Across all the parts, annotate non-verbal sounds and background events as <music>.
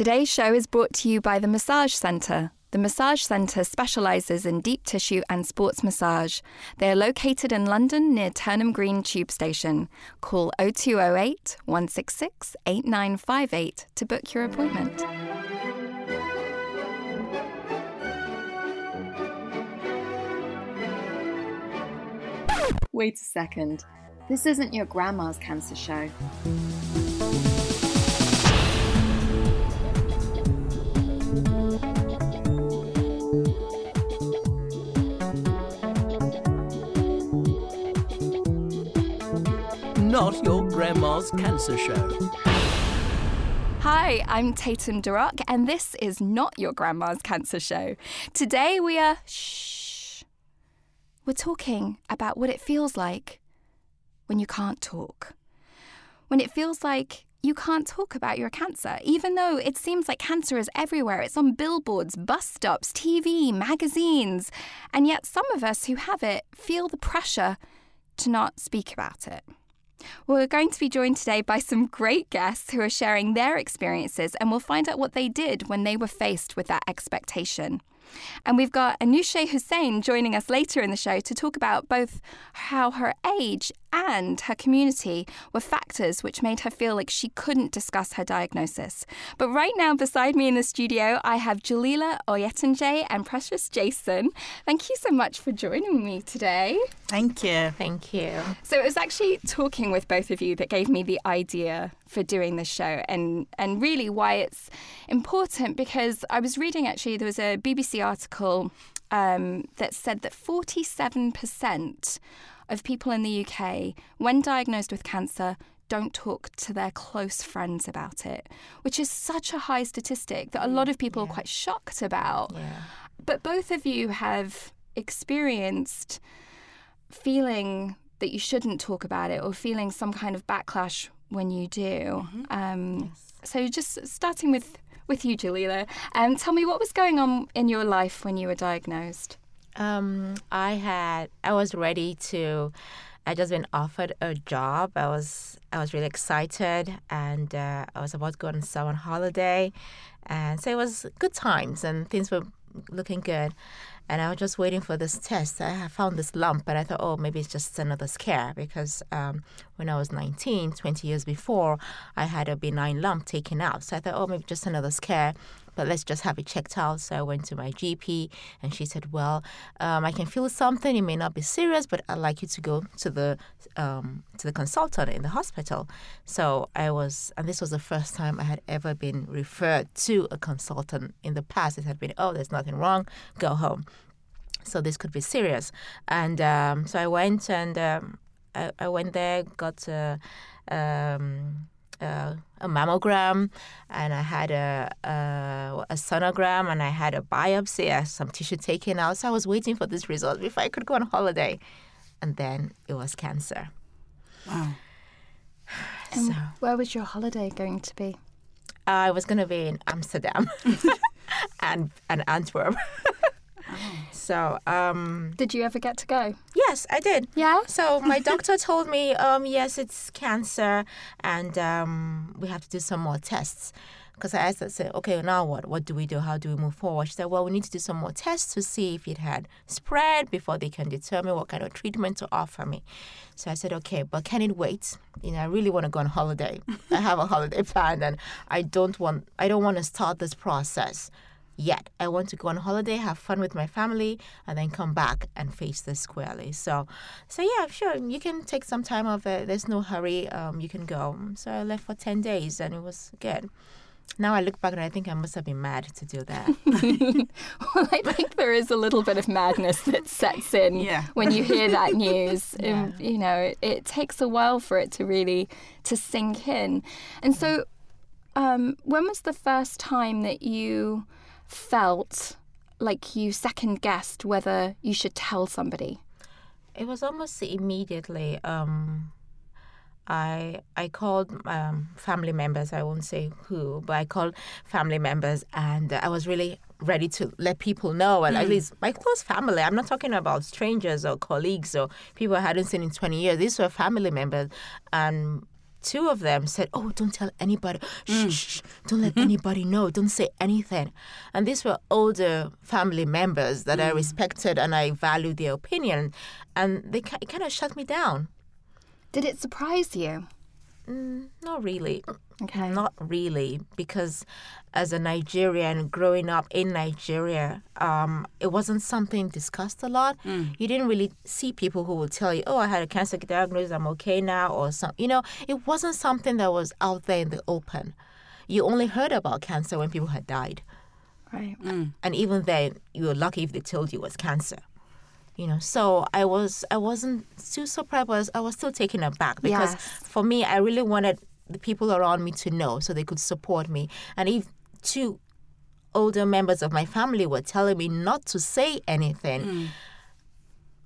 Today's show is brought to you by the Massage Centre. The Massage Centre specialises in deep tissue and sports massage. They are located in London near Turnham Green Tube Station. Call 0208 166 8958 to book your appointment. Wait a second. This isn't your grandma's cancer show. Not your grandma's cancer show. Hi, I'm Tatum Durock, and this is not your grandma's cancer show. Today we are shh. We're talking about what it feels like when you can't talk. When it feels like you can't talk about your cancer, even though it seems like cancer is everywhere. It's on billboards, bus stops, TV, magazines. And yet, some of us who have it feel the pressure to not speak about it. We're going to be joined today by some great guests who are sharing their experiences, and we'll find out what they did when they were faced with that expectation. And we've got Anoushe Hussain joining us later in the show to talk about both how her age and her community were factors which made her feel like she couldn't discuss her diagnosis. But right now, beside me in the studio, I have Jalila Oyetunji and Precious Jason. Thank you so much for joining me today. Thank you. Thank you. So it was actually talking with both of you that gave me the idea for doing this show and and really why it's important because I was reading actually there was a BBC article um, that said that 47% of people in the UK, when diagnosed with cancer, don't talk to their close friends about it, which is such a high statistic that a lot of people Yeah. are quite shocked about. Yeah. But both of you have experienced feeling that you shouldn't talk about it or feeling some kind of backlash when you do. Um, So, just starting with, with you, Jalila, um, tell me what was going on in your life when you were diagnosed? Um, I had I was ready to. I just been offered a job. I was I was really excited, and uh, I was about to go on summer holiday, and so it was good times, and things were looking good. And I was just waiting for this test. I found this lump, and I thought, oh, maybe it's just another scare because um, when I was 19, 20 years before, I had a benign lump taken out. So I thought, oh, maybe just another scare, but let's just have it checked out. So I went to my GP, and she said, well, um, I can feel something. It may not be serious, but I'd like you to go to the um, to the consultant in the hospital. So I was, and this was the first time I had ever been referred to a consultant. In the past, it had been, oh, there's nothing wrong, go home so this could be serious. And um, so I went and um, I, I went there, got a, um, a, a mammogram, and I had a, a a sonogram, and I had a biopsy, I had some tissue taken out. So I was waiting for this result before I could go on holiday, and then it was cancer. Wow. <sighs> And So where was your holiday going to be? I was going to be in Amsterdam <laughs> <laughs> and and Antwerp. <laughs> So um, Did you ever get to go? yes, I did. Yeah. So my doctor told me, um, yes, it's cancer, and um, we have to do some more tests. Because I asked, her, I said, okay, now what? What do we do? How do we move forward? She said, well, we need to do some more tests to see if it had spread before they can determine what kind of treatment to offer me. So I said, okay, but can it wait? You know, I really want to go on holiday. I have a holiday <laughs> planned, and I don't want, I don't want to start this process yet. I want to go on holiday, have fun with my family, and then come back and face this squarely. So, so yeah, sure, you can take some time off. Uh, there's no hurry. Um, you can go. So I left for ten days, and it was good. Now I look back and I think I must have been mad to do that. <laughs> Well, I think there is a little bit of madness that sets in Yeah. when you hear that <laughs> news. Yeah. Um, you know, it, it takes a while for it to really to sink in. And so, um, when was the first time that you felt like you second guessed whether you should tell somebody? It was almost immediately. Um, I I called um, family members. I won't say who, but I called family members, and I was really ready to let people know, and at least my close family. I'm not talking about strangers or colleagues or people I hadn't seen in 20 years. These were family members, and two of them said, "Oh, don't tell anybody. Shh, mm. shh, shh. don't let <laughs> anybody know. Don't say anything." And these were older family members that I mm. respected and I valued their opinion, and they it kind of shut me down. Did it surprise you? Mm, not really. Okay. Not really, because as a Nigerian growing up in Nigeria, um, it wasn't something discussed a lot. You didn't really see people who would tell you, "Oh, I had a cancer diagnosis. I'm okay now," or some. You know, it wasn't something that was out there in the open. You only heard about cancer when people had died, Right. and even then, you were lucky if they told you it was cancer. You know, so I was I wasn't too surprised. but I was still taken aback because Yes. for me, I really wanted the people around me to know so they could support me. And if two older members of my family were telling me not to say anything, mm.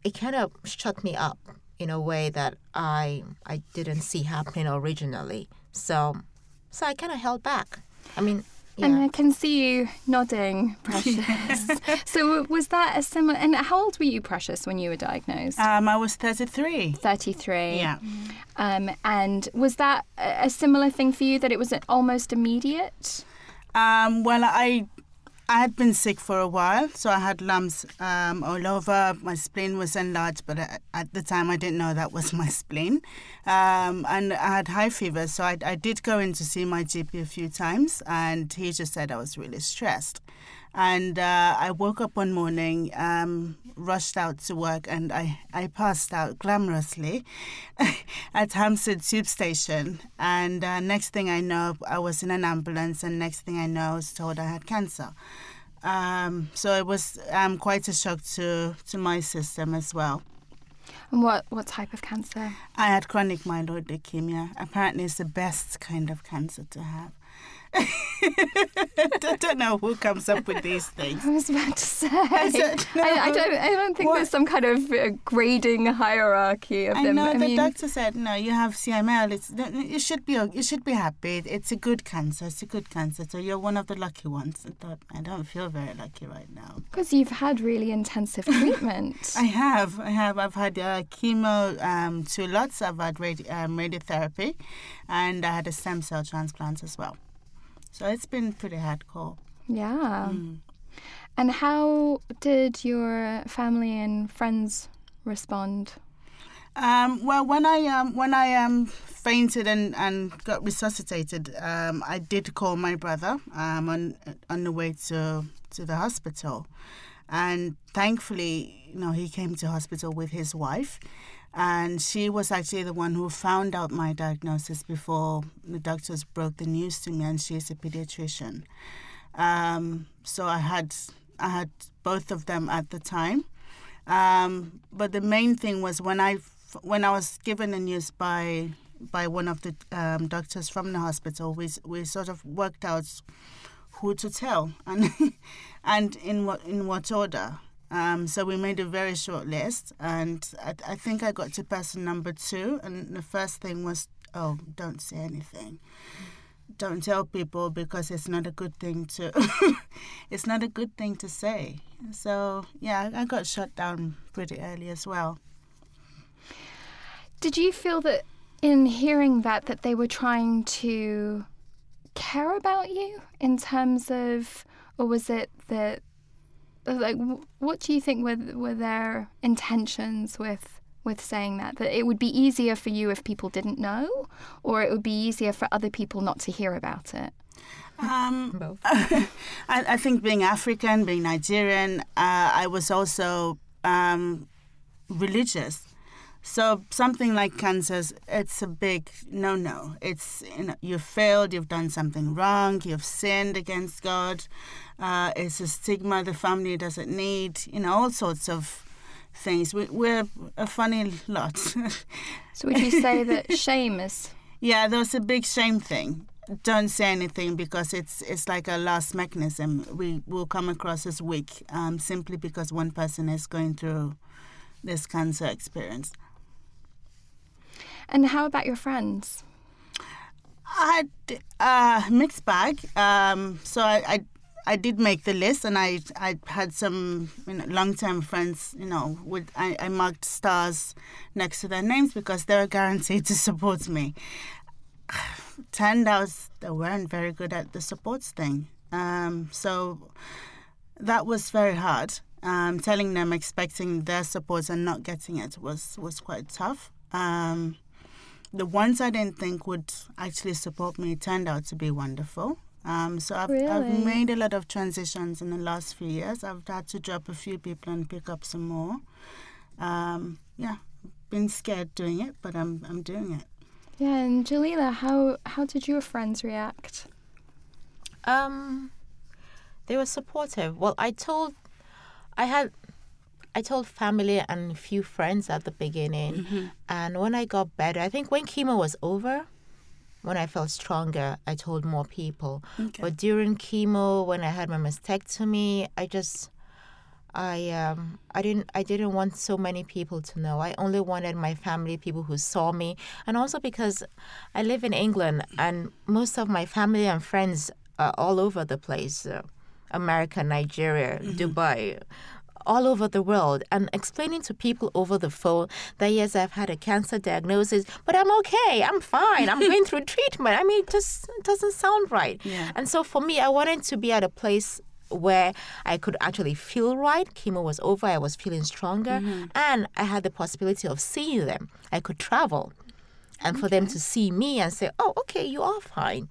it kind of shut me up in a way that I I didn't see happening originally. So so I kind of held back. I mean, yeah. And I can see you nodding, Precious. <laughs> so was that a similar? And how old were you, Precious, when you were diagnosed? Um, I was 33. Thirty-three. Yeah. Um, and was that a a similar thing for you? That it was almost immediate? Um, well, I I had been sick for a while, so I had lumps um, all over. My spleen was enlarged, but at, the time I didn't know that was my spleen. Um, and I had high fever, so I, I did go in to see my GP a few times, and he just said I was really stressed. And uh, I woke up one morning, um, rushed out to work, and I, I passed out glamorously <laughs> at Hampstead Tube Station. And uh, next thing I know, I was in an ambulance, and next thing I know, I was told I had cancer. Um, so it was um, quite a shock to, to my system as well. And what what type of cancer? I had chronic myeloid leukemia. Apparently, it's the best kind of cancer to have. <laughs> I <laughs> don't know who comes up with these things. I was about to say. it? I, I don't. I don't think What? there's some kind of uh, grading hierarchy of I them. know I the mean, doctor said no. You have CML. It's you should be you should be happy. It's a good cancer. It's a good cancer. So you're one of the lucky ones. I thought I don't feel very lucky right now. because you've had really intensive treatment. <laughs> I have. I have. I've had uh, chemo um, two lots. I've had radi- um, radiotherapy, and I had a stem cell transplant as well. So it's been pretty hardcore. yeah. Mm. And how did your family and friends respond? Um, well, when I um, when I um, fainted and, and got resuscitated, um, I did call my brother um, on on the way to to the hospital, and thankfully, you know, he came to hospital with his wife, and she was actually the one who found out my diagnosis before the doctors broke the news to me, and she's a pediatrician. Um, so I had I had both of them at the time. Um, but the main thing was when I when I was given the news by by one of the um, doctors from the hospital, we we sort of worked out who to tell and <laughs> and in what in what order. Um, so we made a very short list, and I, I think I got to person number two. And the first thing was, oh, don't say anything don't tell people because it's not a good thing to <laughs> it's not a good thing to say so yeah i got shut down pretty early as well Did you feel that in hearing that that they were trying to care about you in terms of, or was it that, like, what do you think were were their intentions with with saying that? That it would be easier for you if people didn't know, or it would be easier for other people not to hear about it. um, <laughs> Both. <laughs> I, I think being african being nigerian uh, i was also um, religious so something like cancers it's a big no-no it's you know you've failed you've done something wrong you've sinned against god. Uh, it's a stigma the family doesn't need you know all sorts of things. We, we're a funny lot. So would you say that <laughs> shame is yeah there's a big shame thing. Don't say anything because it's it's like a last mechanism. We will come across as weak um, simply because one person is going through this cancer experience And how about your friends? I had a mixed bag. Um, so I, I, I did make the list, and I, I had some you know, long-term friends. You know, with I, I marked stars next to their names because they were guaranteed to support me. <sighs> turned out they weren't very good at the supports thing. Um, so that was very hard. Um, telling them, expecting their support and not getting it was was quite tough. Um, the ones I didn't think would actually support me turned out to be wonderful. Um, so I've, I've made a lot of transitions in the last few years. I've had to drop a few people and pick up some more. Um, yeah, been scared doing it, but I'm I'm doing it. Yeah, and Jalila, how how did your friends react? Um, they were supportive. Well, I told, I had, I told family and a few friends at the beginning, and when I got better, I think when chemo was over, when I felt stronger, I told more people. Okay. But during chemo, when I had my mastectomy, I just, I um, I didn't I didn't want so many people to know. I only wanted my family, people who saw me, and also because I live in England, and most of my family and friends are all over the place, uh, America, Nigeria, Dubai. All over the world, and explaining to people over the phone that yes, I've had a cancer diagnosis, but I'm okay, I'm fine, I'm going <laughs> through treatment. I mean, it just it doesn't sound right. Yeah. And so for me, I wanted to be at a place where I could actually feel right. Chemo was over, I was feeling stronger, mm-hmm. and I had the possibility of seeing them. I could travel, and for them to see me and say, "Oh, okay, you are fine."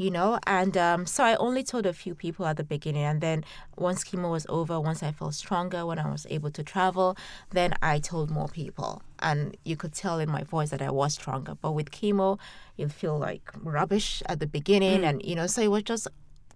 You know, and um, so I only told a few people at the beginning, and then once chemo was over, once I felt stronger, when I was able to travel, then I told more people, and you could tell in my voice that I was stronger. But with chemo, you feel like rubbish at the beginning, and you know, so it was just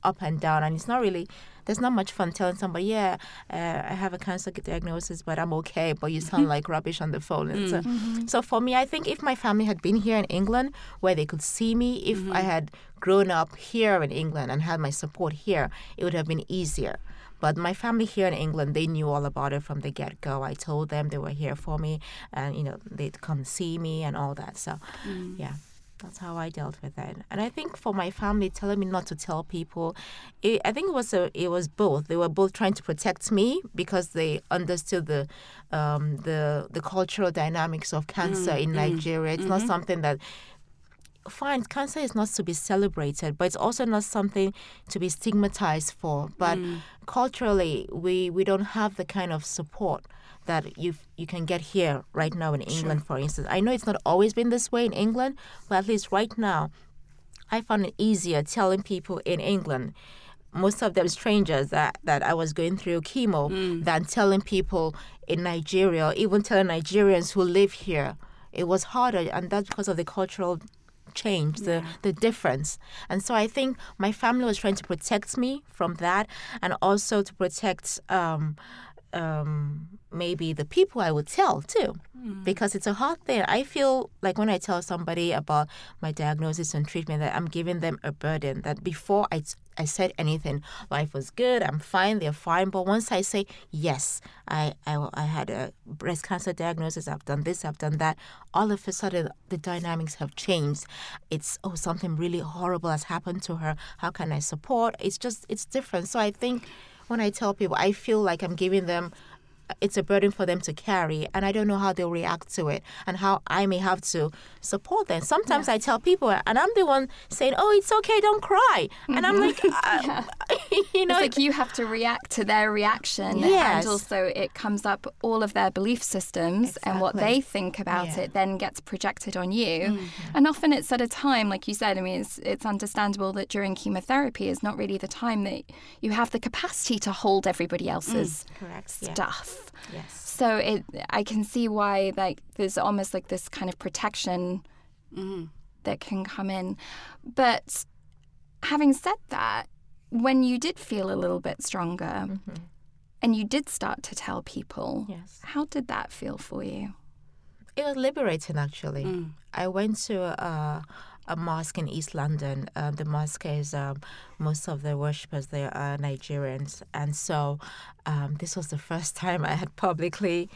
up and down. And it's not really there's not much fun telling somebody yeah uh, i have a cancer diagnosis but i'm okay but you sound <laughs> like rubbish on the phone. And so, mm-hmm. Mm-hmm. so for me i think if my family had been here in england where they could see me if i mm-hmm. had grown up here in england and had my support here it would have been easier. But my family here in England, they knew all about it from the get go. I told them they were here for me, and you know they'd come see me and all that. So, mm. yeah, that's how I dealt with it. And I think for my family telling me not to tell people, it, I think it was a, it was both. They were both trying to protect me because they understood the um, the the cultural dynamics of cancer mm, in mm. Nigeria. It's not mm-hmm. something that fine, cancer is not to be celebrated, but it's also not something to be stigmatized for. But mm. culturally, we, we don't have the kind of support that you you can get here right now in England, for instance. I know it's not always been this way in England, but at least right now, I found it easier telling people in England. Most of them strangers that, that I was going through chemo mm. than telling people in Nigeria, or even telling Nigerians who live here. It was harder, and that's because of the cultural change, the the difference. And so I think my family was trying to protect me from that, and also to protect um, um, maybe the people I would tell too, because it's a hard thing. I feel like when I tell somebody about my diagnosis and treatment, that I'm giving them a burden. That before I I said anything, life was good, I'm fine, they're fine. But once I say yes, I I, I had a breast cancer diagnosis, I've done this, I've done that. All of a sudden, the dynamics have changed. It's oh something really horrible has happened to her. How can I support? It's just it's different. So I think when I tell people, I feel like I'm giving them it's a burden for them to carry and I don't know how they'll react to it and how I may have to support them. Sometimes I tell people and I'm the one saying, "Oh, it's okay, don't cry." And I'm like, mm-hmm. uh, <laughs> <laughs> you know, It's like you have to react to their reaction, Yes. and also it comes up all of their belief systems and what they think about Yeah. it then gets projected on you. Mm-hmm. And often it's at a time, like you said. I mean, it's it's understandable that during chemotherapy is not really the time that you have the capacity to hold everybody else's mm, correct. Yeah. Yes. So it, I can see why like there's almost like this kind of protection mm-hmm. that can come in. But having said that, when you did feel a little bit stronger mm-hmm. and you did start to tell people, Yes. how did that feel for you? It was liberating, actually. Mm. I went to a, a mosque in East London. Um, the mosque is um, most of the worshippers there are Nigerians, and so um, this was the first <laughs> time I had publicly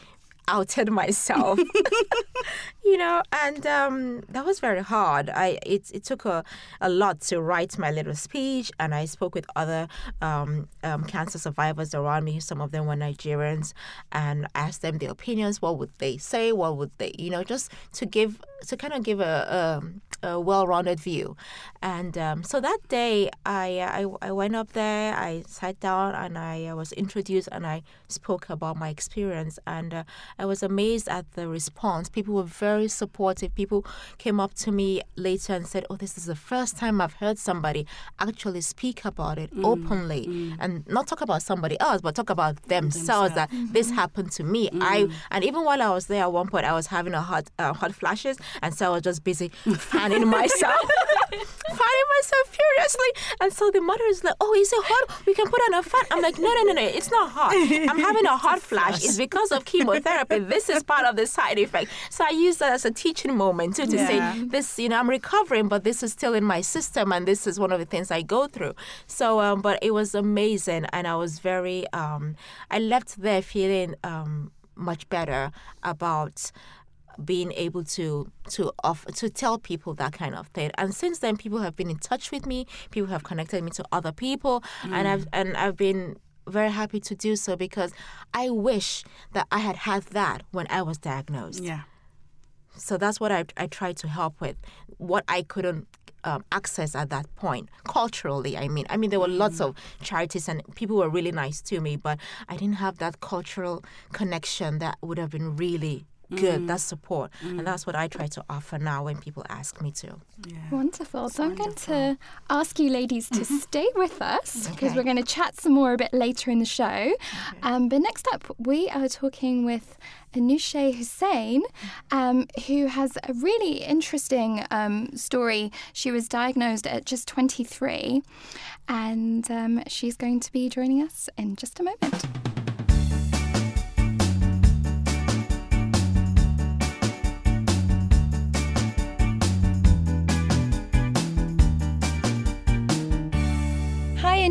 outed myself. <laughs> you know, and um, that was very hard. I it it took a, a lot to write my little speech, and I spoke with other um, um, cancer survivors around me. Some of them were Nigerians, and asked them their opinions. What would they say? What would they, you know, just to give to kind of give a a well-rounded view. And um, so that day, I, I I went up there, I sat down, and I was introduced, and I spoke about my experience, and uh, I was amazed at the response. People were very supportive. People came up to me later and said, "Oh, this is the first time I've heard somebody actually speak about it openly, and not talk about somebody else, but talk about themselves. That this happened to me. I and even while I was there, at one point, I was having a hot uh, hot flashes, and so I was just busy <laughs> fanning <laughs> myself, fanning myself furiously. And so the mother is like, "Oh, is it hot? We can put on a fan." I'm like, "No, no, no, no, it's not hot. I'm having a <laughs> hot flash. It's because of chemotherapy. This is part of the side effect." So I use that as a teaching moment too to Yeah. say, "This, you know, I'm recovering, but this is still in my system, and this is one of the things I go through." So, um, but it was amazing, and I was very, um, I left there feeling um, much better about being able to to off to tell people that kind of thing. And since then people have been in touch with me. People have connected me to other people. And i've and i've been very happy to do so because i wish that i had had that when i was diagnosed. Yeah. so that's what I, I tried to help with what I couldn't um, access at that point culturally i mean. I mean there were lots of charities and people were really nice to me but i didn't have that cultural connection that would have been really good That's support and that's what i try to offer now when people ask me to Yeah. Wonderful. So I'm going to ask you ladies to stay with us because Okay. we're going to chat some more a bit later in the show. Um, but next up, we are talking with Anoushe Hussain, um, who has a really interesting um, story. She was diagnosed at just 23, and um, she's going to be joining us in just a moment.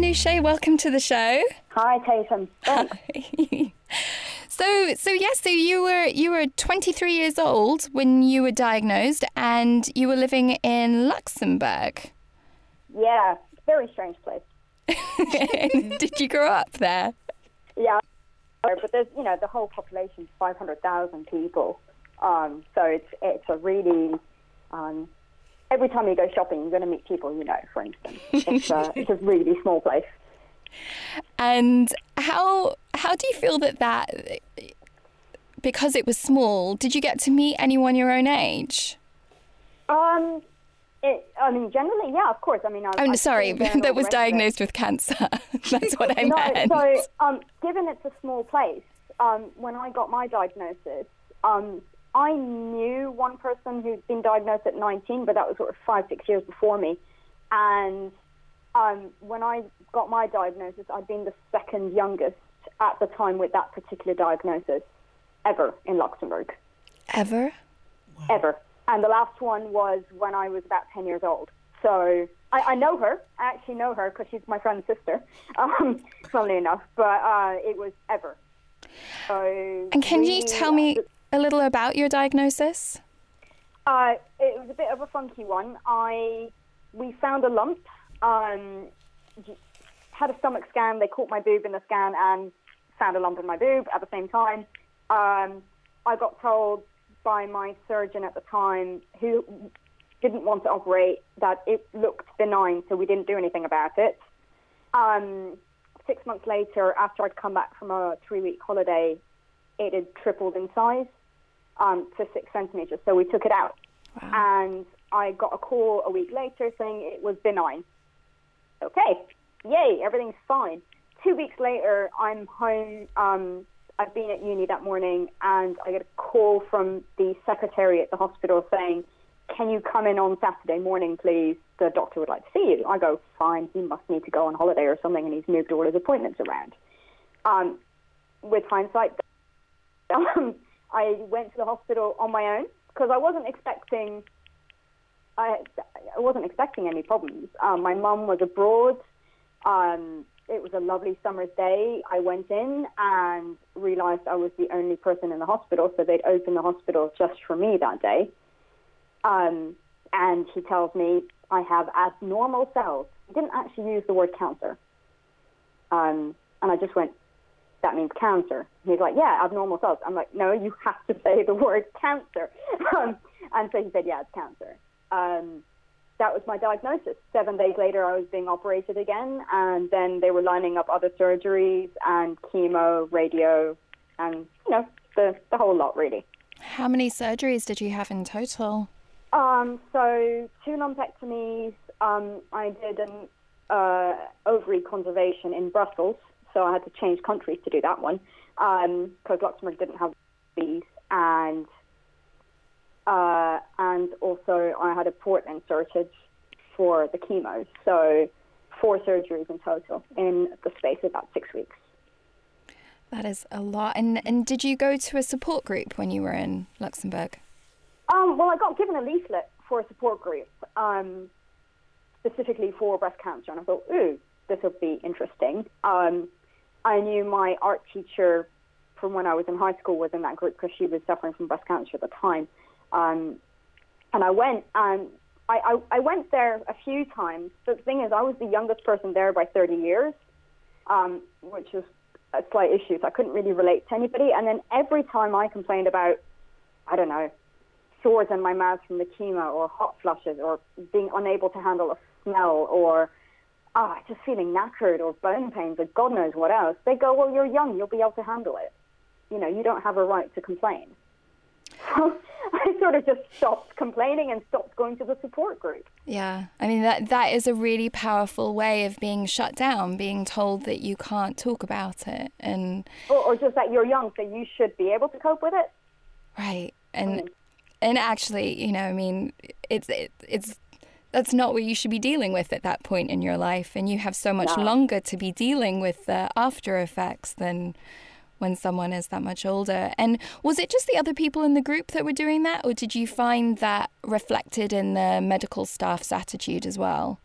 Hi, Anoushe. Welcome to the show. Hi, Tatum. Thanks. <laughs> So, so yes, so you were you were 23 years old when you were diagnosed, and you were living in Luxembourg. yeah, very strange place. <laughs> Did you grow up there? Yeah, but there's you know the whole population is 500,000 people, um, so it's it's a really um, every time you go shopping, you're going to meet people you know. For instance, <laughs> it's a, it's a really small place. And how how do you feel that that because it was small, did you get to meet anyone your own age? Um, it, I mean, generally, yeah, of course. I mean, I, I'm I've Oh, sorry, and <laughs> all that was rest of it. diagnosed with cancer. <laughs> That's what I no, meant. so um, given it's a small place, um, when I got my diagnosis, um, I knew one person who'd been diagnosed at 19, but that was sort of five, six years before me. And um, when I got my diagnosis, I'd been the second youngest at the time with that particular diagnosis ever in Luxembourg, Ever? ever. And the last one was when I was about 10 years old. So I, I know her. I actually know her because she's my friend's sister, <laughs> um, funnily enough. But uh, it was ever. So And can you really, tell me a little about your diagnosis? Uh, it was a bit of a funky one. I we found a lump. Um, had a stomach scan. They caught my boob in the scan and found a lump in my boob at the same time. Um, I got told by my surgeon at the time, who didn't want to operate, that it looked benign, so we didn't do anything about it. Um, six months later, after I'd come back from a three-week holiday, it had tripled in size um, to six centimeters. So we took it out. And I got a call a week later saying it was benign. Okay, yay, everything's fine. Two weeks later, I'm home. Um, I've been at uni that morning, and I get a call from the secretary at the hospital saying, "Can you come in on Saturday morning, please? The doctor would like to see you." I go, "Fine. He must need to go on holiday or something, and he's moved all his appointments around." Um, with hindsight, <laughs> um, I went to the hospital on my own because I wasn't expecting. I, I wasn't expecting any problems. Um, my mum was abroad. Um, it was a lovely summer's day. I went in and realized I was the only person in the hospital, so they'd opened the hospital just for me that day. Um, and he tells me I have abnormal cells. He didn't actually use the word cancer. Um, and I just went, that means cancer. And he's like, yeah, abnormal cells. I'm like, no, you have to say the word cancer. <laughs> Um, and so he said, yeah, it's cancer. um, that was my diagnosis. Seven days later, I was being operated again, and then they were lining up other surgeries and chemo, radio, and you know the the whole lot really. How many surgeries did you have in total? Um, so two lumpectomies. Um, I did an uh, ovary conservation in Brussels, so I had to change countries to do that one because Luxembourg didn't have these, and uh, and also I had a port inserted for the chemo. So four surgeries in total in the space of about six weeks. That is a lot. And and did you go to a support group when you were in Luxembourg? Um, well, I got given a leaflet for a support group, um, specifically for breast cancer, and I thought, ooh, this will be interesting. Um, I knew my art teacher from when I was in high school was in that group because she was suffering from breast cancer at the time. Um, and I went and I, I, I, went there a few times. But the thing is, I was the youngest person there by 30 years, um, which was a slight issue. So I couldn't really relate to anybody. And then every time I complained about, I don't know, sores in my mouth from the chemo or hot flushes or being unable to handle a smell or ah, just feeling knackered or bone pains or God knows what else, they go, well, you're young, you'll be able to handle it. You know, you don't have a right to complain. <laughs> So I sort of just stopped complaining and stopped going to the support group. Yeah, I mean that that is a really powerful way of being shut down, being told that you can't talk about it, and or, or just that you're young, so you should be able to cope with it. Right, and mm. and actually, you know, I mean, it's it, it's that's not what you should be dealing with at that point in your life, and you have so much no. longer to be dealing with the after effects than when someone is that much older. And was it just the other people in the group that were doing that, or did you find that reflected in the medical staff's attitude as well?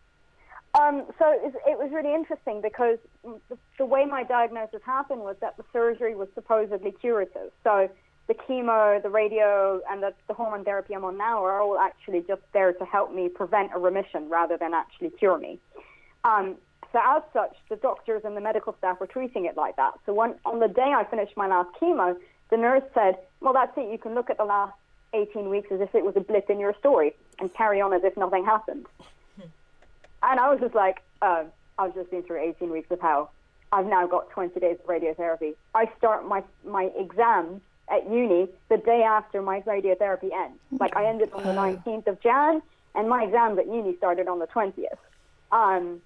Um, so it was really interesting because the, the way my diagnosis happened was that the surgery was supposedly curative. So the chemo, the radio, and the, the hormone therapy I'm on now are all actually just there to help me prevent a remission rather than actually cure me. Um, so as such, the doctors and the medical staff were treating it like that. So one, on the day I finished my last chemo, the nurse said, well, that's it. You can look at the last 18 weeks as if it was a blip in your story and carry on as if nothing happened. <laughs> and I was just like, uh, I've just been through 18 weeks of hell. I've now got 20 days of radiotherapy. I start my, my exams at uni the day after my radiotherapy ends. Like I ended on the 19th of Jan, and my exams at uni started on the 20th. Um,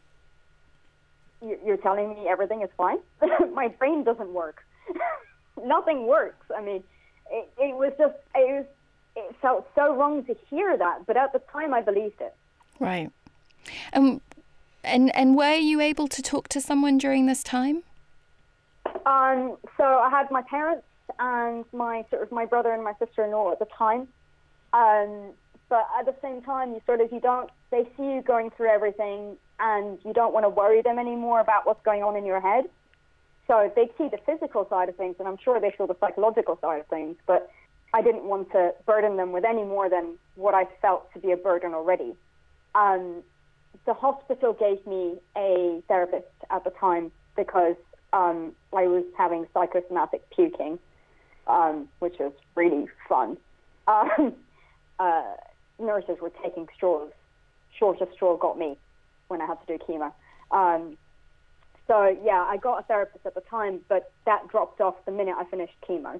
you're telling me everything is fine. <laughs> My brain doesn't work. <laughs> Nothing works. I mean, it, it was just it was it felt so wrong to hear that, but at the time I believed it. Right. Um, and and were you able to talk to someone during this time? Um, so I had my parents and my sort of my brother and my sister-in-law at the time. Um, but at the same time, you sort of you don't. They see you going through everything, and you don't want to worry them anymore about what's going on in your head. So they see the physical side of things, and I'm sure they feel the psychological side of things. But I didn't want to burden them with any more than what I felt to be a burden already. Um, the hospital gave me a therapist at the time because um, I was having psychosomatic puking, um, which was really fun. Um, <laughs> uh, nurses were taking straws. Shortest straw got me when I had to do chemo. Um, so yeah, I got a therapist at the time, but that dropped off the minute I finished chemo,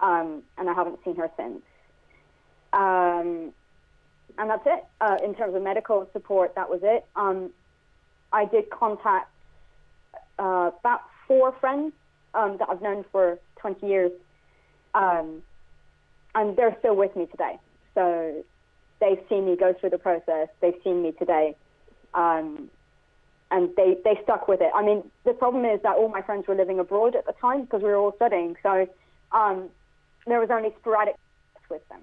um, and I haven't seen her since. Um, and that's it. Uh, in terms of medical support, that was it. Um, I did contact uh, about four friends um, that I've known for 20 years, um, and they're still with me today. So they've seen me go through the process. They've seen me today. Um, and they, they stuck with it. I mean, the problem is that all my friends were living abroad at the time because we were all studying. So um, there was only sporadic contact with them.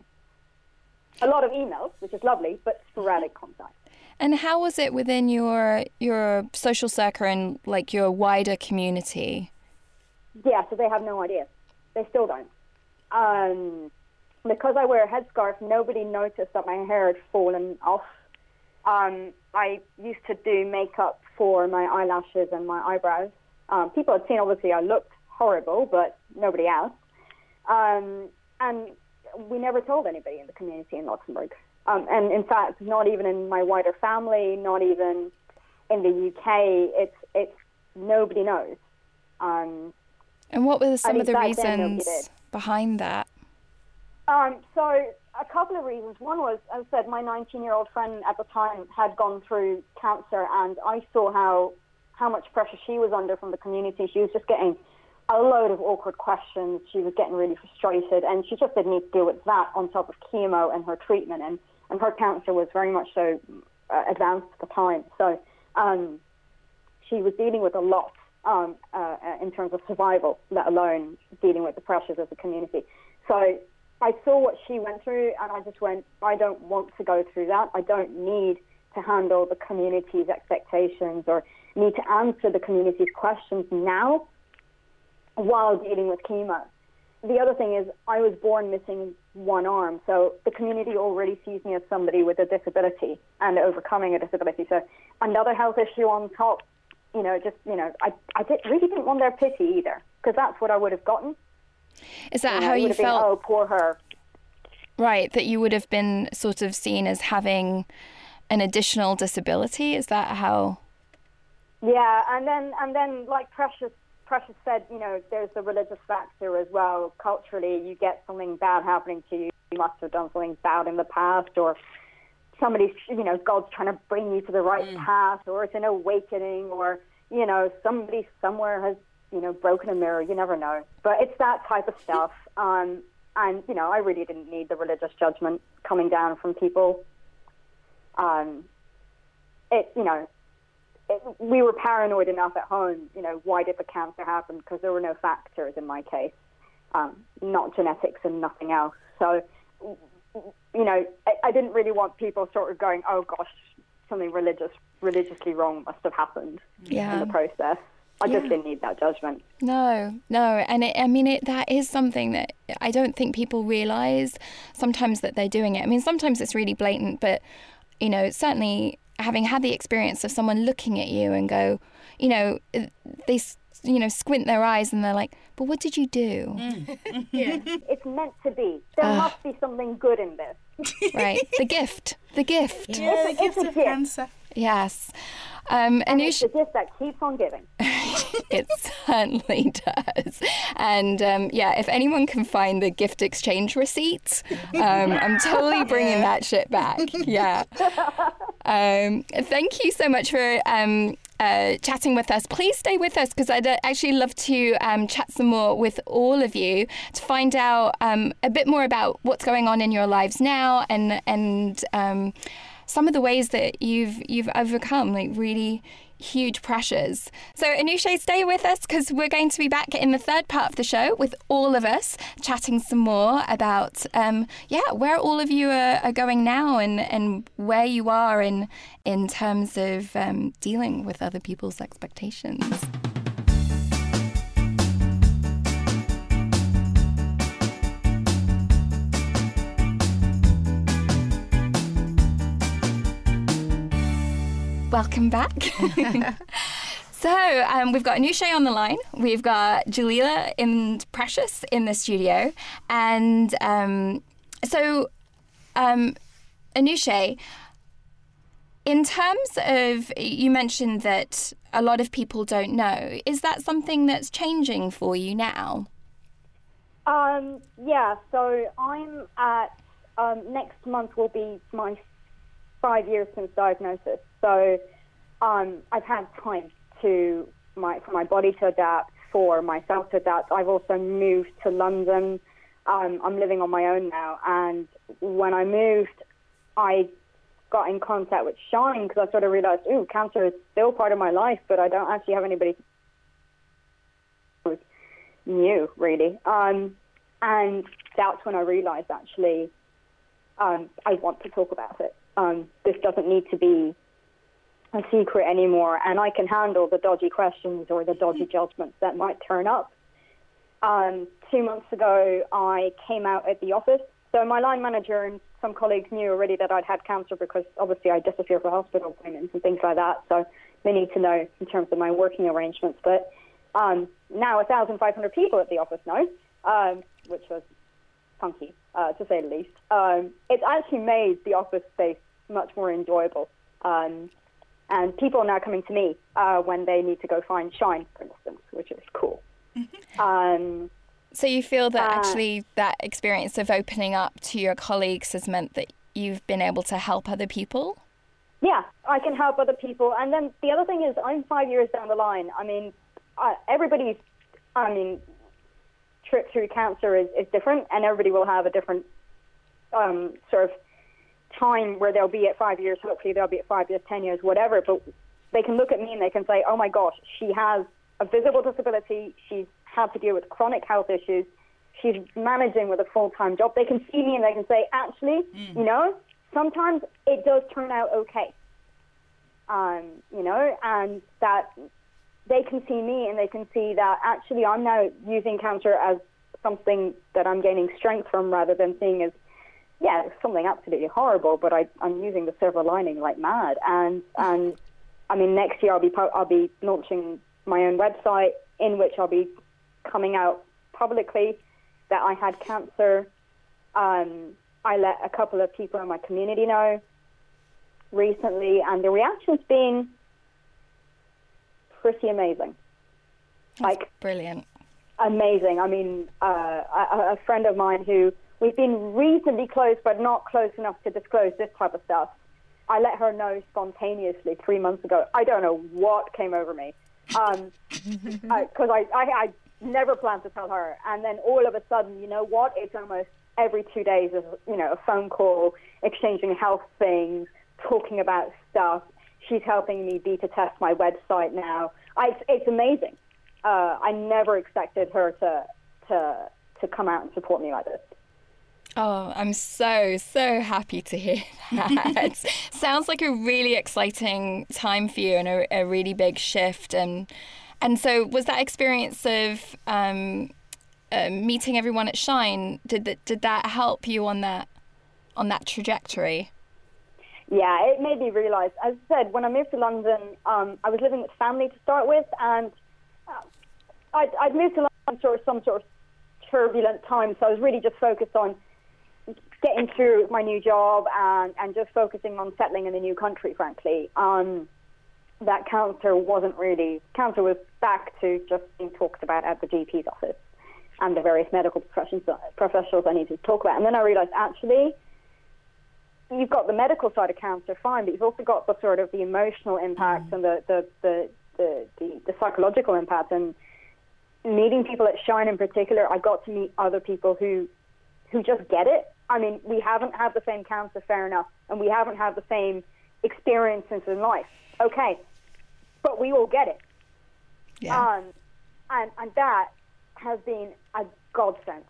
A lot of emails, which is lovely, but sporadic contact. And how was it within your your social circle and like your wider community? Yeah, so they have no idea. They still don't. Um, because I wear a headscarf, nobody noticed that my hair had fallen off. Um, I used to do makeup for my eyelashes and my eyebrows. Um, people had seen, obviously, I looked horrible, but nobody else. Um, and we never told anybody in the community in Luxembourg. Um, and in fact, not even in my wider family, not even in the UK, it's it's nobody knows. Um, And what were some of the reasons. Behind that? Um, so a couple of reasons. One was, as I said, my 19-year-old friend at the time had gone through cancer, and I saw how how much pressure she was under from the community. She was just getting a load of awkward questions. She was getting really frustrated, and she just didn't need to deal with that on top of chemo and her treatment. And and her cancer was very much so uh, advanced at the time. So um, she was dealing with a lot um, uh, in terms of survival, let alone dealing with the pressures of the community. So I saw what she went through, and I just went, I don't want to go through that. I don't need to handle the community's expectations or need to answer the community's questions now while dealing with chemo. The other thing is, I was born missing one arm, so the community already sees me as somebody with a disability and overcoming a disability. So another health issue on top, you know, just you know, I I did, really didn't want their pity either because that's what I would have gotten. Is that You know, how you have been, felt? oh, poor her. Right, that you would have been sort of seen as having an additional disability. Is that how? Yeah, and then and then like Precious Precious said, you know, there's the religious factor as well. Culturally, you get something bad happening to you. You must have done something bad in the past, or somebody's, you know, God's trying to bring you to the right path, or it's an awakening, or you know, somebody somewhere has, you know, broken a mirror. You never know, but it's that type of stuff. Um, and you know, I really didn't need the religious judgment coming down from people. Um, it, you know, it, we were paranoid enough at home. You know, why did the cancer happen? Because there were no factors in my case, um, not genetics and nothing else. So, you know, I, I didn't really want people sort of going, "Oh gosh, something religious, religiously wrong must have happened Yeah. in the process." I just didn't need that judgment. No, no, and it, I mean it. That is something that I don't think people realise sometimes that they're doing it. I mean, sometimes it's really blatant, but you know, certainly having had the experience of someone looking at you and go, you know, they, you know, squint their eyes and they're like, "But what did you do?" <laughs> Yeah, It's meant to be. There must be something good in this. <laughs> Right, the gift, the gift. Yeah, the It's a- gift it's a of gift. cancer. Yes, um, And it's Anush, the gift that keeps on giving. <laughs> it certainly does. And um, yeah, if anyone can find the gift exchange receipt, um, I'm totally bringing that shit back. Yeah. Um, thank you so much for um, uh, chatting with us. Please stay with us because I'd uh, actually love to um, chat some more with all of you to find out um, a bit more about what's going on in your lives now and and um, some of the ways that you've you've overcome like really huge pressures. So Anoushe, stay with us because we're going to be back in the third part of the show with all of us chatting some more about um, yeah where all of you are, are going now and and where you are in in terms of um, dealing with other people's expectations. Welcome back. <laughs> so um, we've got Anoushe on the line. We've got Jalila and Precious in the studio, and um, so um, Anoushe, in terms of you mentioned that a lot of people don't know. Is that something that's changing for you now? Um, yeah, so I'm at, um, next month will be my five years since diagnosis. So um, I've had time to my for my body to adapt, for myself to adapt. I've also moved to London. Um, I'm living on my own now, and when I moved, I got in contact with Shine because I sort of realized, ooh, cancer is still part of my life, but I don't actually have anybody new, really. Um, and that's when I realized actually um, I want to talk about it. Um, this doesn't need to be a secret anymore, and I can handle the dodgy questions or the dodgy judgments that might turn up. Um, two months ago, I came out at the office. So my line manager and some colleagues knew already that I'd had cancer because obviously I disappear for hospital appointments and things like that. So they need to know in terms of my working arrangements. But um, now 1,500 people at the office know, um, which was funky, uh, to say the least. Um, it's actually made the office space much more enjoyable. Um, and people are now coming to me uh, when they need to go find Shine, for instance, which is cool. um, So you feel that Uh, actually that experience of opening up to your colleagues has meant that you've been able to help other people? yeah, I can help other people. And then the other thing is, I'm five years down the line. I mean, uh, everybody's, I mean, trip through cancer is, is different, and everybody will have a different um, sort of time where they'll be at five years. Hopefully, they'll be at five years, ten years, whatever. But they can look at me and they can say, "Oh my gosh, she has a visible disability. She's had to deal with chronic health issues. She's managing with a full-time job." They can see me and they can say, "Actually, you know, sometimes it does turn out okay." Um, you know, and that they can see me and they can see that actually I'm now using cancer as something that I'm gaining strength from rather than seeing as yeah it's something absolutely horrible. But I, I'm using the silver lining like mad. And and I mean next year I'll be I'll be launching my own website in which I'll be coming out publicly that I had cancer. Um, I let a couple of people in my community know recently, and the reaction's been pretty amazing. Like Brilliant. amazing. I mean, uh, a, a friend of mine who we've been reasonably close, but not close enough to disclose this type of stuff. I let her know spontaneously three months ago. I don't know what came over me, <laughs> because I, I, I never planned to tell her, and then all of a sudden, you know what? It's almost every two days of you know a phone call, exchanging health things, talking about stuff. She's helping me beta test my website now. I, it's, it's amazing. Uh, I never expected her to to to come out and support me like this. Oh, I'm so, so happy to hear <laughs> that. Sounds like a really exciting time for you and a, a really big shift. And and so, was that experience of um, uh, meeting everyone at Shine? Did that did that help you on that on that trajectory? Yeah, it made me realise. As I said, when I moved to London, um, I was living with family to start with, and uh, I'd, I'd moved to London sort some sort of turbulent time, so I was really just focused on getting through my new job and, and just focusing on settling in the new country, frankly. Um, that cancer wasn't really, cancer was back to just being talked about at the GP's office and the various medical professions, professionals I needed to talk about. And then I realised actually, you've got the medical side of cancer, fine, but you've also got the sort of the emotional impacts and the, the, the, the, the, the psychological impact. And meeting people at Shine in particular, I got to meet other people who, who just get it. I mean, we haven't had the same cancer, fair enough, and we haven't had the same experiences in life. Okay, but we all get it. Yeah. Um, and, and that has been a godsend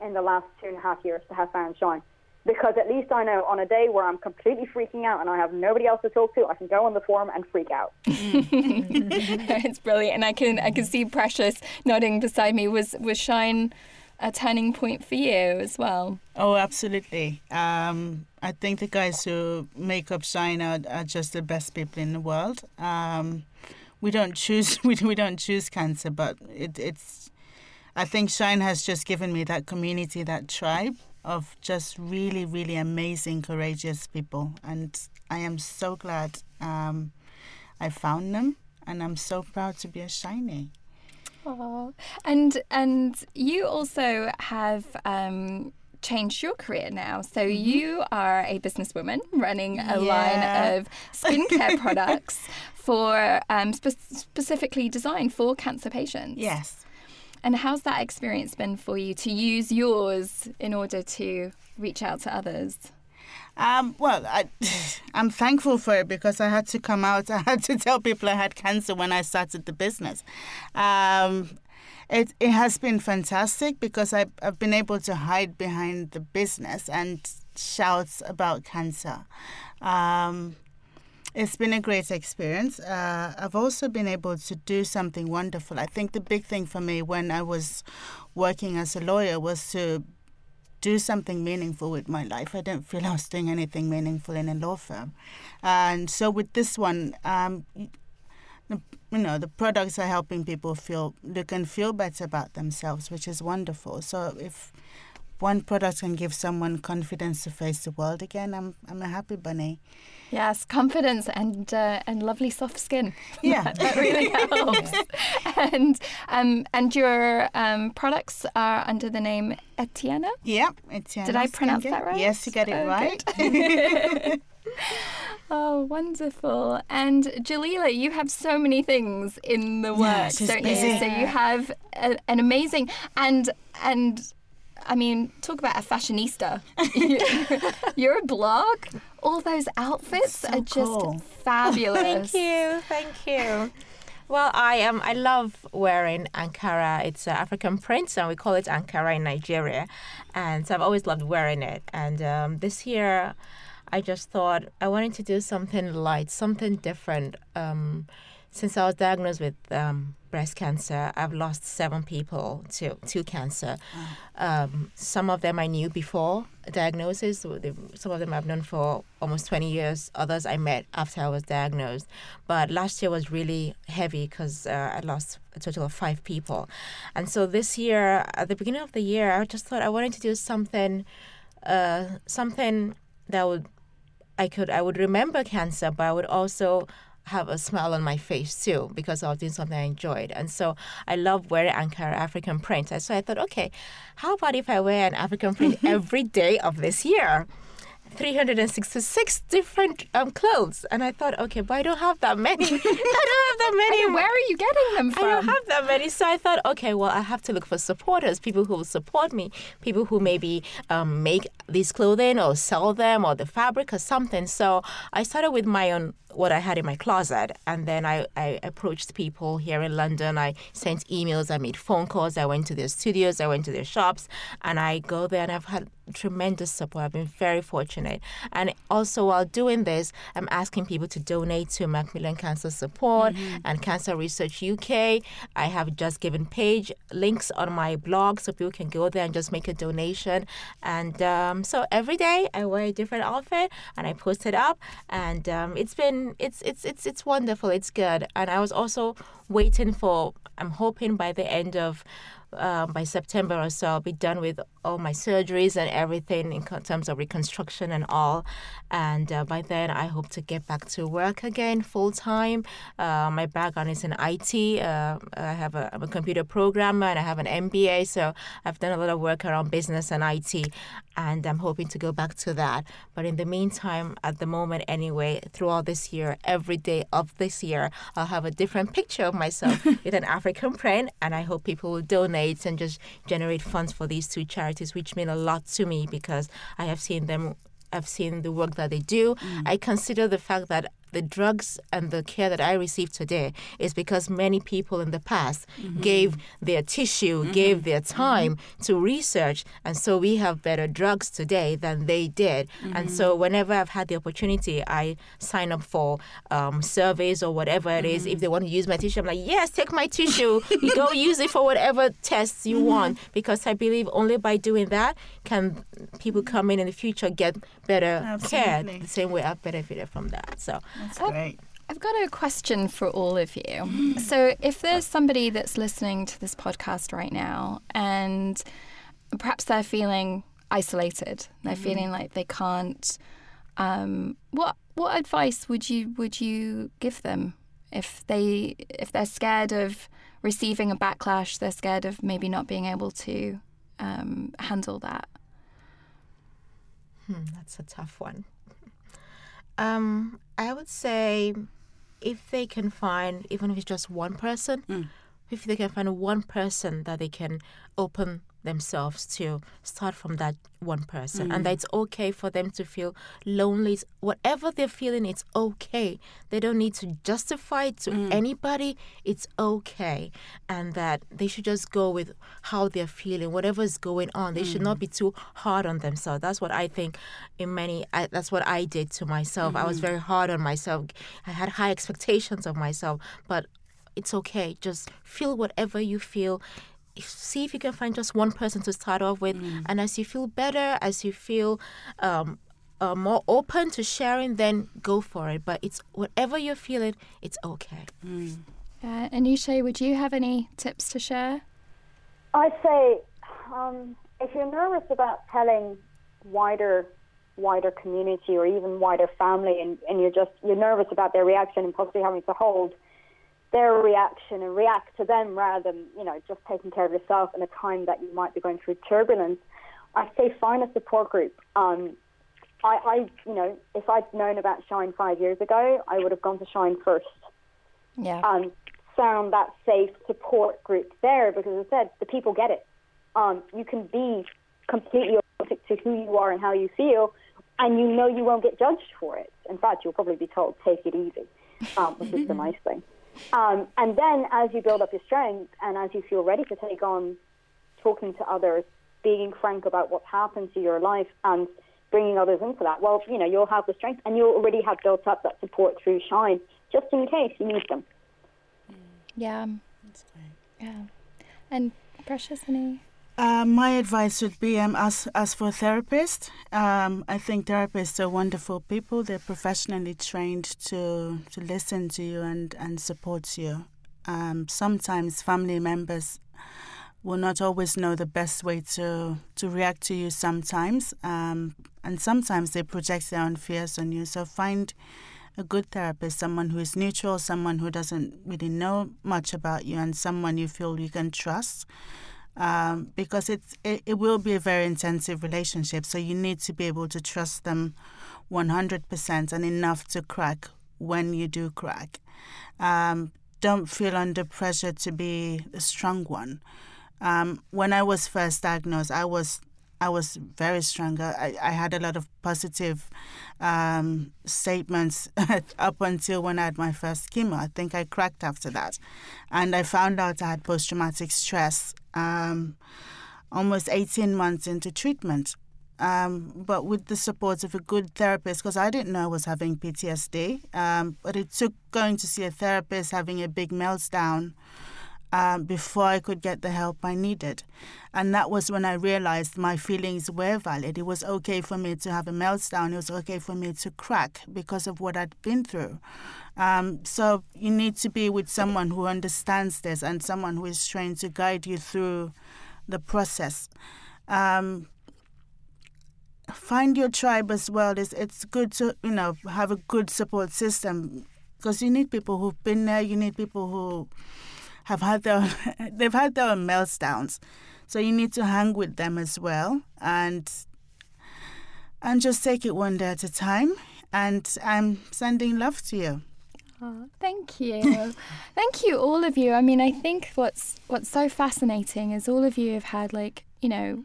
in the last two and a half years to have found Shine. Because at least I know on a day where I'm completely freaking out and I have nobody else to talk to, I can go on the forum and freak out. <laughs> it's brilliant, and I can I can see Precious nodding beside me. Was was Shine a turning point for you as well? Oh, absolutely. Um, I think the guys who make up Shine are, are just the best people in the world. Um, we don't choose <laughs> we, we don't choose cancer, but it, it's. I think Shine has just given me that community, that tribe of just really, really amazing, courageous people, and I am so glad um, I found them, and I'm so proud to be a Shiny. Aw. And and you also have um, changed your career now. So you are a businesswoman running a Yeah. line of skincare <laughs> products for um, spe- specifically designed for cancer patients. Yes. And how's that experience been for you to use yours in order to reach out to others? Um, well, I, <sighs> I'm thankful for it because I had to come out. <laughs> I had to tell people I had cancer when I started the business. Um, it, it has been fantastic because I, I've been able to hide behind the business and shout about cancer. Um, it's been a great experience. Uh, I've also been able to do something wonderful. I think the big thing for me when I was working as a lawyer was to do something meaningful with my life. I didn't feel I was doing anything meaningful in a law firm. And so with this one, um, the, you know, the products are helping people feel look and feel better about themselves, which is wonderful. So if one product can give someone confidence to face the world again, I'm I'm a happy bunny. Yes, confidence and uh, and lovely soft skin. Yeah. <laughs> that really <laughs> helps. and um, and your um, products are under the name Etienne. Yeah, Etienne Did I pronounce that right? Yes, you got it Oh, right. <laughs> Oh, wonderful. And Jelilat, you have so many things in the works, don't you? So you have a, an amazing and and I mean, talk about a fashionista. You- <laughs> You're a blog. All those outfits So are just cool. fabulous. Thank you, thank you. Well, I am. I love wearing Ankara. It's uh, African print, and we call it Ankara in Nigeria. And so I've always loved wearing it. And um, this year, I just thought I wanted to do something light, something different. Um, since I was diagnosed with um, breast cancer, I've lost seven people to to cancer. Um, some of them I knew before diagnosis. Some of them I've known for almost 20 years. Others I met after I was diagnosed. But last year was really heavy because uh, I lost a total of five people. And so this year, at the beginning of the year, I just thought I wanted to do something, uh, something that would I could I would remember cancer, but I would also have a smile on my face too because I was doing something I enjoyed. And so I love wearing Ankara African print. And so I thought, okay, how about if I wear an African print <laughs> every day of this year? 366 different um, clothes. And I thought, okay, but I don't have that many. <laughs> I don't have that many. And <laughs> where are you getting them from? I don't have that many. So I thought, okay, well, I have to look for supporters, people who will support me, people who maybe um, make these clothing or sell them or the fabric or something. So I started with my own what I had in my closet. And then I, I approached people here in London. I sent emails, I made phone calls, I went to their studios, I went to their shops, and I go there and I've had tremendous support. I've been very fortunate. And also while doing this, I'm asking people to donate to Macmillan Cancer Support and Cancer Research UK. I have just given page links on my blog so people can go there and just make a donation. And um, so every day I wear a different outfit and I post it up and um, it's been it's it's it's it's wonderful. It's good. And I was also waiting for I'm hoping by the end of um, by September or so, I'll be done with all my surgeries and everything in terms of reconstruction and all. And uh, by then, I hope to get back to work again full time. Uh, my background is in IT. Uh, I have a, I'm a computer programmer and I have an MBA, so I've done a lot of work around business and IT. And I'm hoping to go back to that. But in the meantime, at the moment anyway, throughout this year, every day of this year, I'll have a different picture of myself <laughs> with an African print. And I hope people will donate and just generate funds for these two charities, which mean a lot to me because I have seen them. I've seen the work that they do. Mm. I consider the fact that the drugs and the care that I receive today is because many people in the past mm-hmm. gave their tissue, mm-hmm. gave their mm-hmm. time to research, and so we have better drugs today than they did. And so whenever I've had the opportunity, I sign up for um, surveys or whatever it is. If they want to use my tissue, I'm like, yes, take my tissue. you go <laughs> use it for whatever tests you want, because I believe only by doing that can people come in in the future get better care. The same way I've benefited from that. So. That's great. I've got a question for all of you. So, if there's somebody that's listening to this podcast right now and perhaps they're feeling isolated, they're feeling like they can't, um, what what advice would you would you give them if they if they're scared of receiving a backlash, they're scared of maybe not being able to um, handle that? Hmm, that's a tough one. Um, I would say if they can find, even if it's just one person, if they can find one person that they can open themselves to, start from that one person. And mm. that it's okay for them to feel lonely. It's- Whatever they're feeling, it's okay. They don't need to justify it to mm. anybody. It's okay. And that they should just go with how they're feeling, whatever's going on. They should not mm. be too hard on themselves. That's what I think in many, I, that's what I did to myself. I was very hard on myself. I had high expectations of myself. But it's okay. Just feel whatever you feel. If- See if you can find just one person to start off with, and as you feel better, as you feel um, uh, more open to sharing, then go for it. But it's whatever you're feeling, it's okay. Uh, Anoushe, would you have any tips to share? I say, um, if you're nervous about telling wider wider community or even wider family and, and you're just you're nervous about their reaction and possibly having to hold their reaction and react to them rather than, you know, just taking care of yourself in a time that you might be going through turbulence, I say find a support group. Um, I, I, you know, if I'd known about Shine five years ago, I would have gone to Shine first. Yeah. Um, found that safe support group there because, as I said, the people get it. Um, you can be completely authentic to who you are and how you feel, and you know you won't get judged for it. In fact, you'll probably be told, take it easy, um, which is the <laughs> nice thing. Um, and then as you build up your strength and as you feel ready to take on talking to others, being frank about what's happened to your life and bringing others into that, well, you know, you'll have the strength and you'll already have built up that support through Shine just in case you need them. Yeah. That's great. Yeah. And Precious, any? Uh, my advice would be um, as, as for therapists, um, I think therapists are wonderful people. They're professionally trained to, to listen to you and, and support you. Um, sometimes family members will not always know the best way to, to react to you sometimes. Um, and sometimes they project their own fears on you. So find a good therapist, someone who is neutral, someone who doesn't really know much about you, and someone you feel you can trust um, because it's it, it will be a very intensive relationship. So you need to be able to trust them 100% and enough to crack when you do crack. Um, don't feel under pressure to be a strong one. Um, when I was first diagnosed, I was I was very strong. I, I had a lot of positive um, statements <laughs> up until when I had my first chemo. I think I cracked after that. And I found out I had post traumatic stress um, almost 18 months into treatment. Um, but with the support of a good therapist, because I didn't know I was having PTSD. Um, but it took going to see a therapist, having a big meltdown um, before I could get the help I needed. And that was when I realized my feelings were valid. It was okay for me to have a meltdown, it was okay for me to crack because of what I'd been through. Um, so you need to be with someone who understands this and someone who is trained to guide you through the process. Um, find your tribe as well. It's, it's good to you know have a good support system because you need people who've been there. You need people who have had their <laughs> they've had their meltdowns, so you need to hang with them as well and and just take it one day at a time. And I'm sending love to you. Oh, thank you. <laughs> thank you, all of you. I mean, I think what's what's so fascinating is all of you have had like, you know,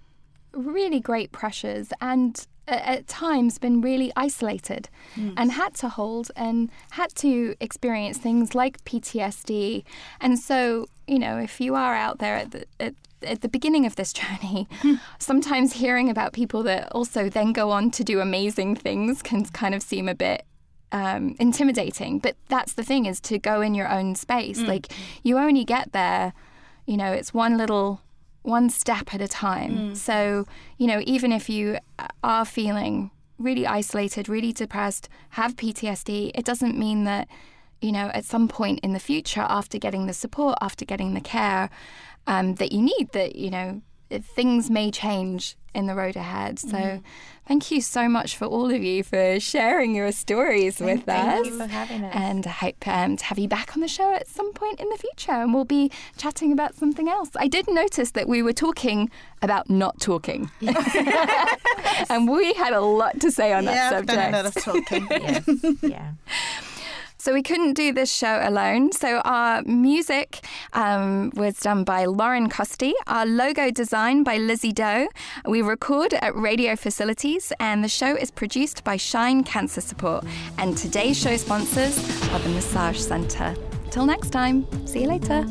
really great pressures and at times been really isolated yes. and had to hold and had to experience things like PTSD. And so, you know, if you are out there at the, at, at the beginning of this <laughs> journey, sometimes hearing about people that also then go on to do amazing things can kind of seem a bit um, intimidating. But that's the thing is to go in your own space. Mm. Like you only get there, you know, it's one little one step at a time. Mm. So, you know, even if you are feeling really isolated, really depressed, have PTSD, it doesn't mean that, you know, at some point in the future, after getting the support, after getting the care um, that you need, that, you know, things may change in the road ahead. So, mm. thank you so much for all of you for sharing your stories thank, with thank us. Thank you for having us. And I hope um, to have you back on the show at some point in the future, and we'll be chatting about something else. I did notice that we were talking about not talking, <laughs> <laughs> and we had a lot to say on yeah, that subject. Yeah, a lot of talking. <laughs> yes. Yeah. So we couldn't do this show alone. So our music um, was done by Lauren Costy, our logo design by Lizzie Doe. We record at radio facilities, and the show is produced by Shine Cancer Support. And today's show sponsors are the Massage Centre. Till next time, see you later.